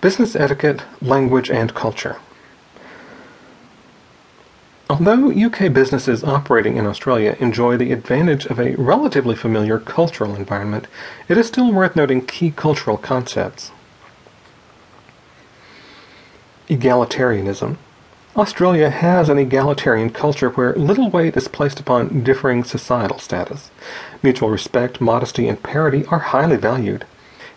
Business etiquette, language, and culture. Although UK businesses operating in Australia enjoy the advantage of a relatively familiar cultural environment, it is still worth noting key cultural concepts. Egalitarianism. Australia has an egalitarian culture where little weight is placed upon differing societal status. Mutual respect, modesty, and parity are highly valued.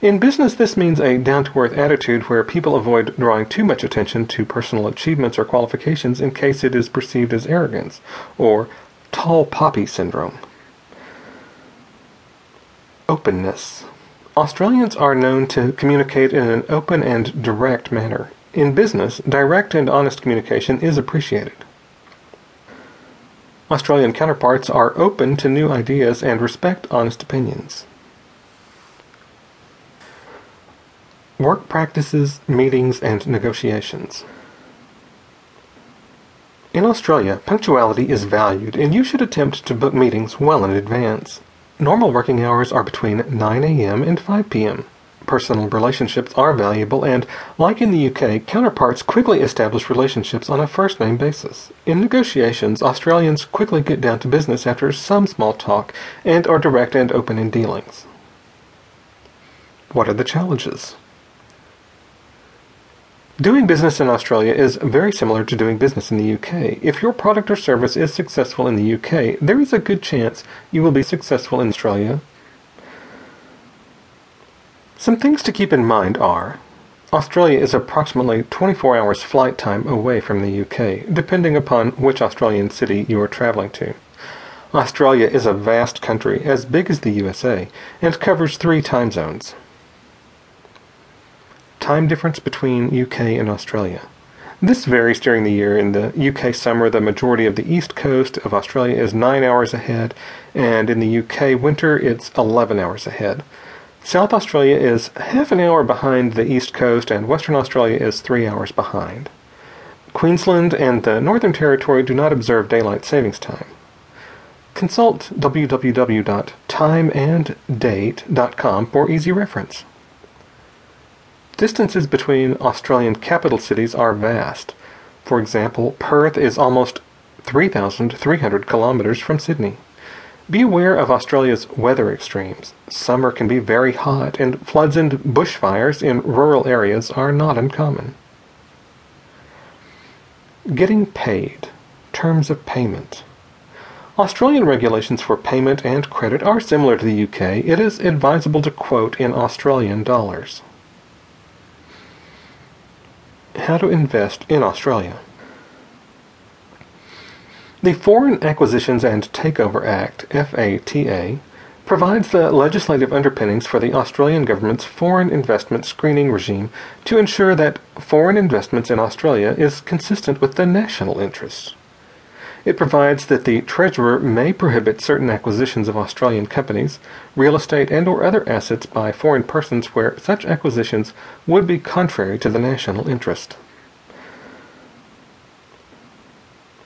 In business, this means a down to earth attitude where people avoid drawing too much attention to personal achievements or qualifications in case it is perceived as arrogance, or tall poppy syndrome. Openness. Australians are known to communicate in an open and direct manner. In business, direct and honest communication is appreciated. Australian counterparts are open to new ideas and respect honest opinions. Work practices, meetings, and negotiations. In Australia, punctuality is valued, and you should attempt to book meetings well in advance. Normal working hours are between 9 a.m. and 5 p.m. Personal relationships are valuable, and, like in the UK, counterparts quickly establish relationships on a first name basis. In negotiations, Australians quickly get down to business after some small talk and are direct and open in dealings. What are the challenges? Doing business in Australia is very similar to doing business in the UK. If your product or service is successful in the UK, there is a good chance you will be successful in Australia. Some things to keep in mind are Australia is approximately 24 hours flight time away from the UK, depending upon which Australian city you are traveling to. Australia is a vast country, as big as the USA, and covers three time zones time difference between UK and Australia. This varies during the year. In the UK summer, the majority of the east coast of Australia is 9 hours ahead, and in the UK winter, it's 11 hours ahead. South Australia is half an hour behind the east coast, and Western Australia is 3 hours behind. Queensland and the Northern Territory do not observe daylight savings time. Consult www.timeanddate.com for easy reference. Distances between Australian capital cities are vast. For example, Perth is almost 3,300 kilometers from Sydney. Be aware of Australia's weather extremes. Summer can be very hot, and floods and bushfires in rural areas are not uncommon. Getting paid. Terms of payment. Australian regulations for payment and credit are similar to the UK. It is advisable to quote in Australian dollars how to invest in Australia. The Foreign Acquisitions and Takeover Act, FATA, provides the legislative underpinnings for the Australian government's foreign investment screening regime to ensure that foreign investments in Australia is consistent with the national interests. It provides that the Treasurer may prohibit certain acquisitions of Australian companies, real estate, and or other assets by foreign persons where such acquisitions would be contrary to the national interest.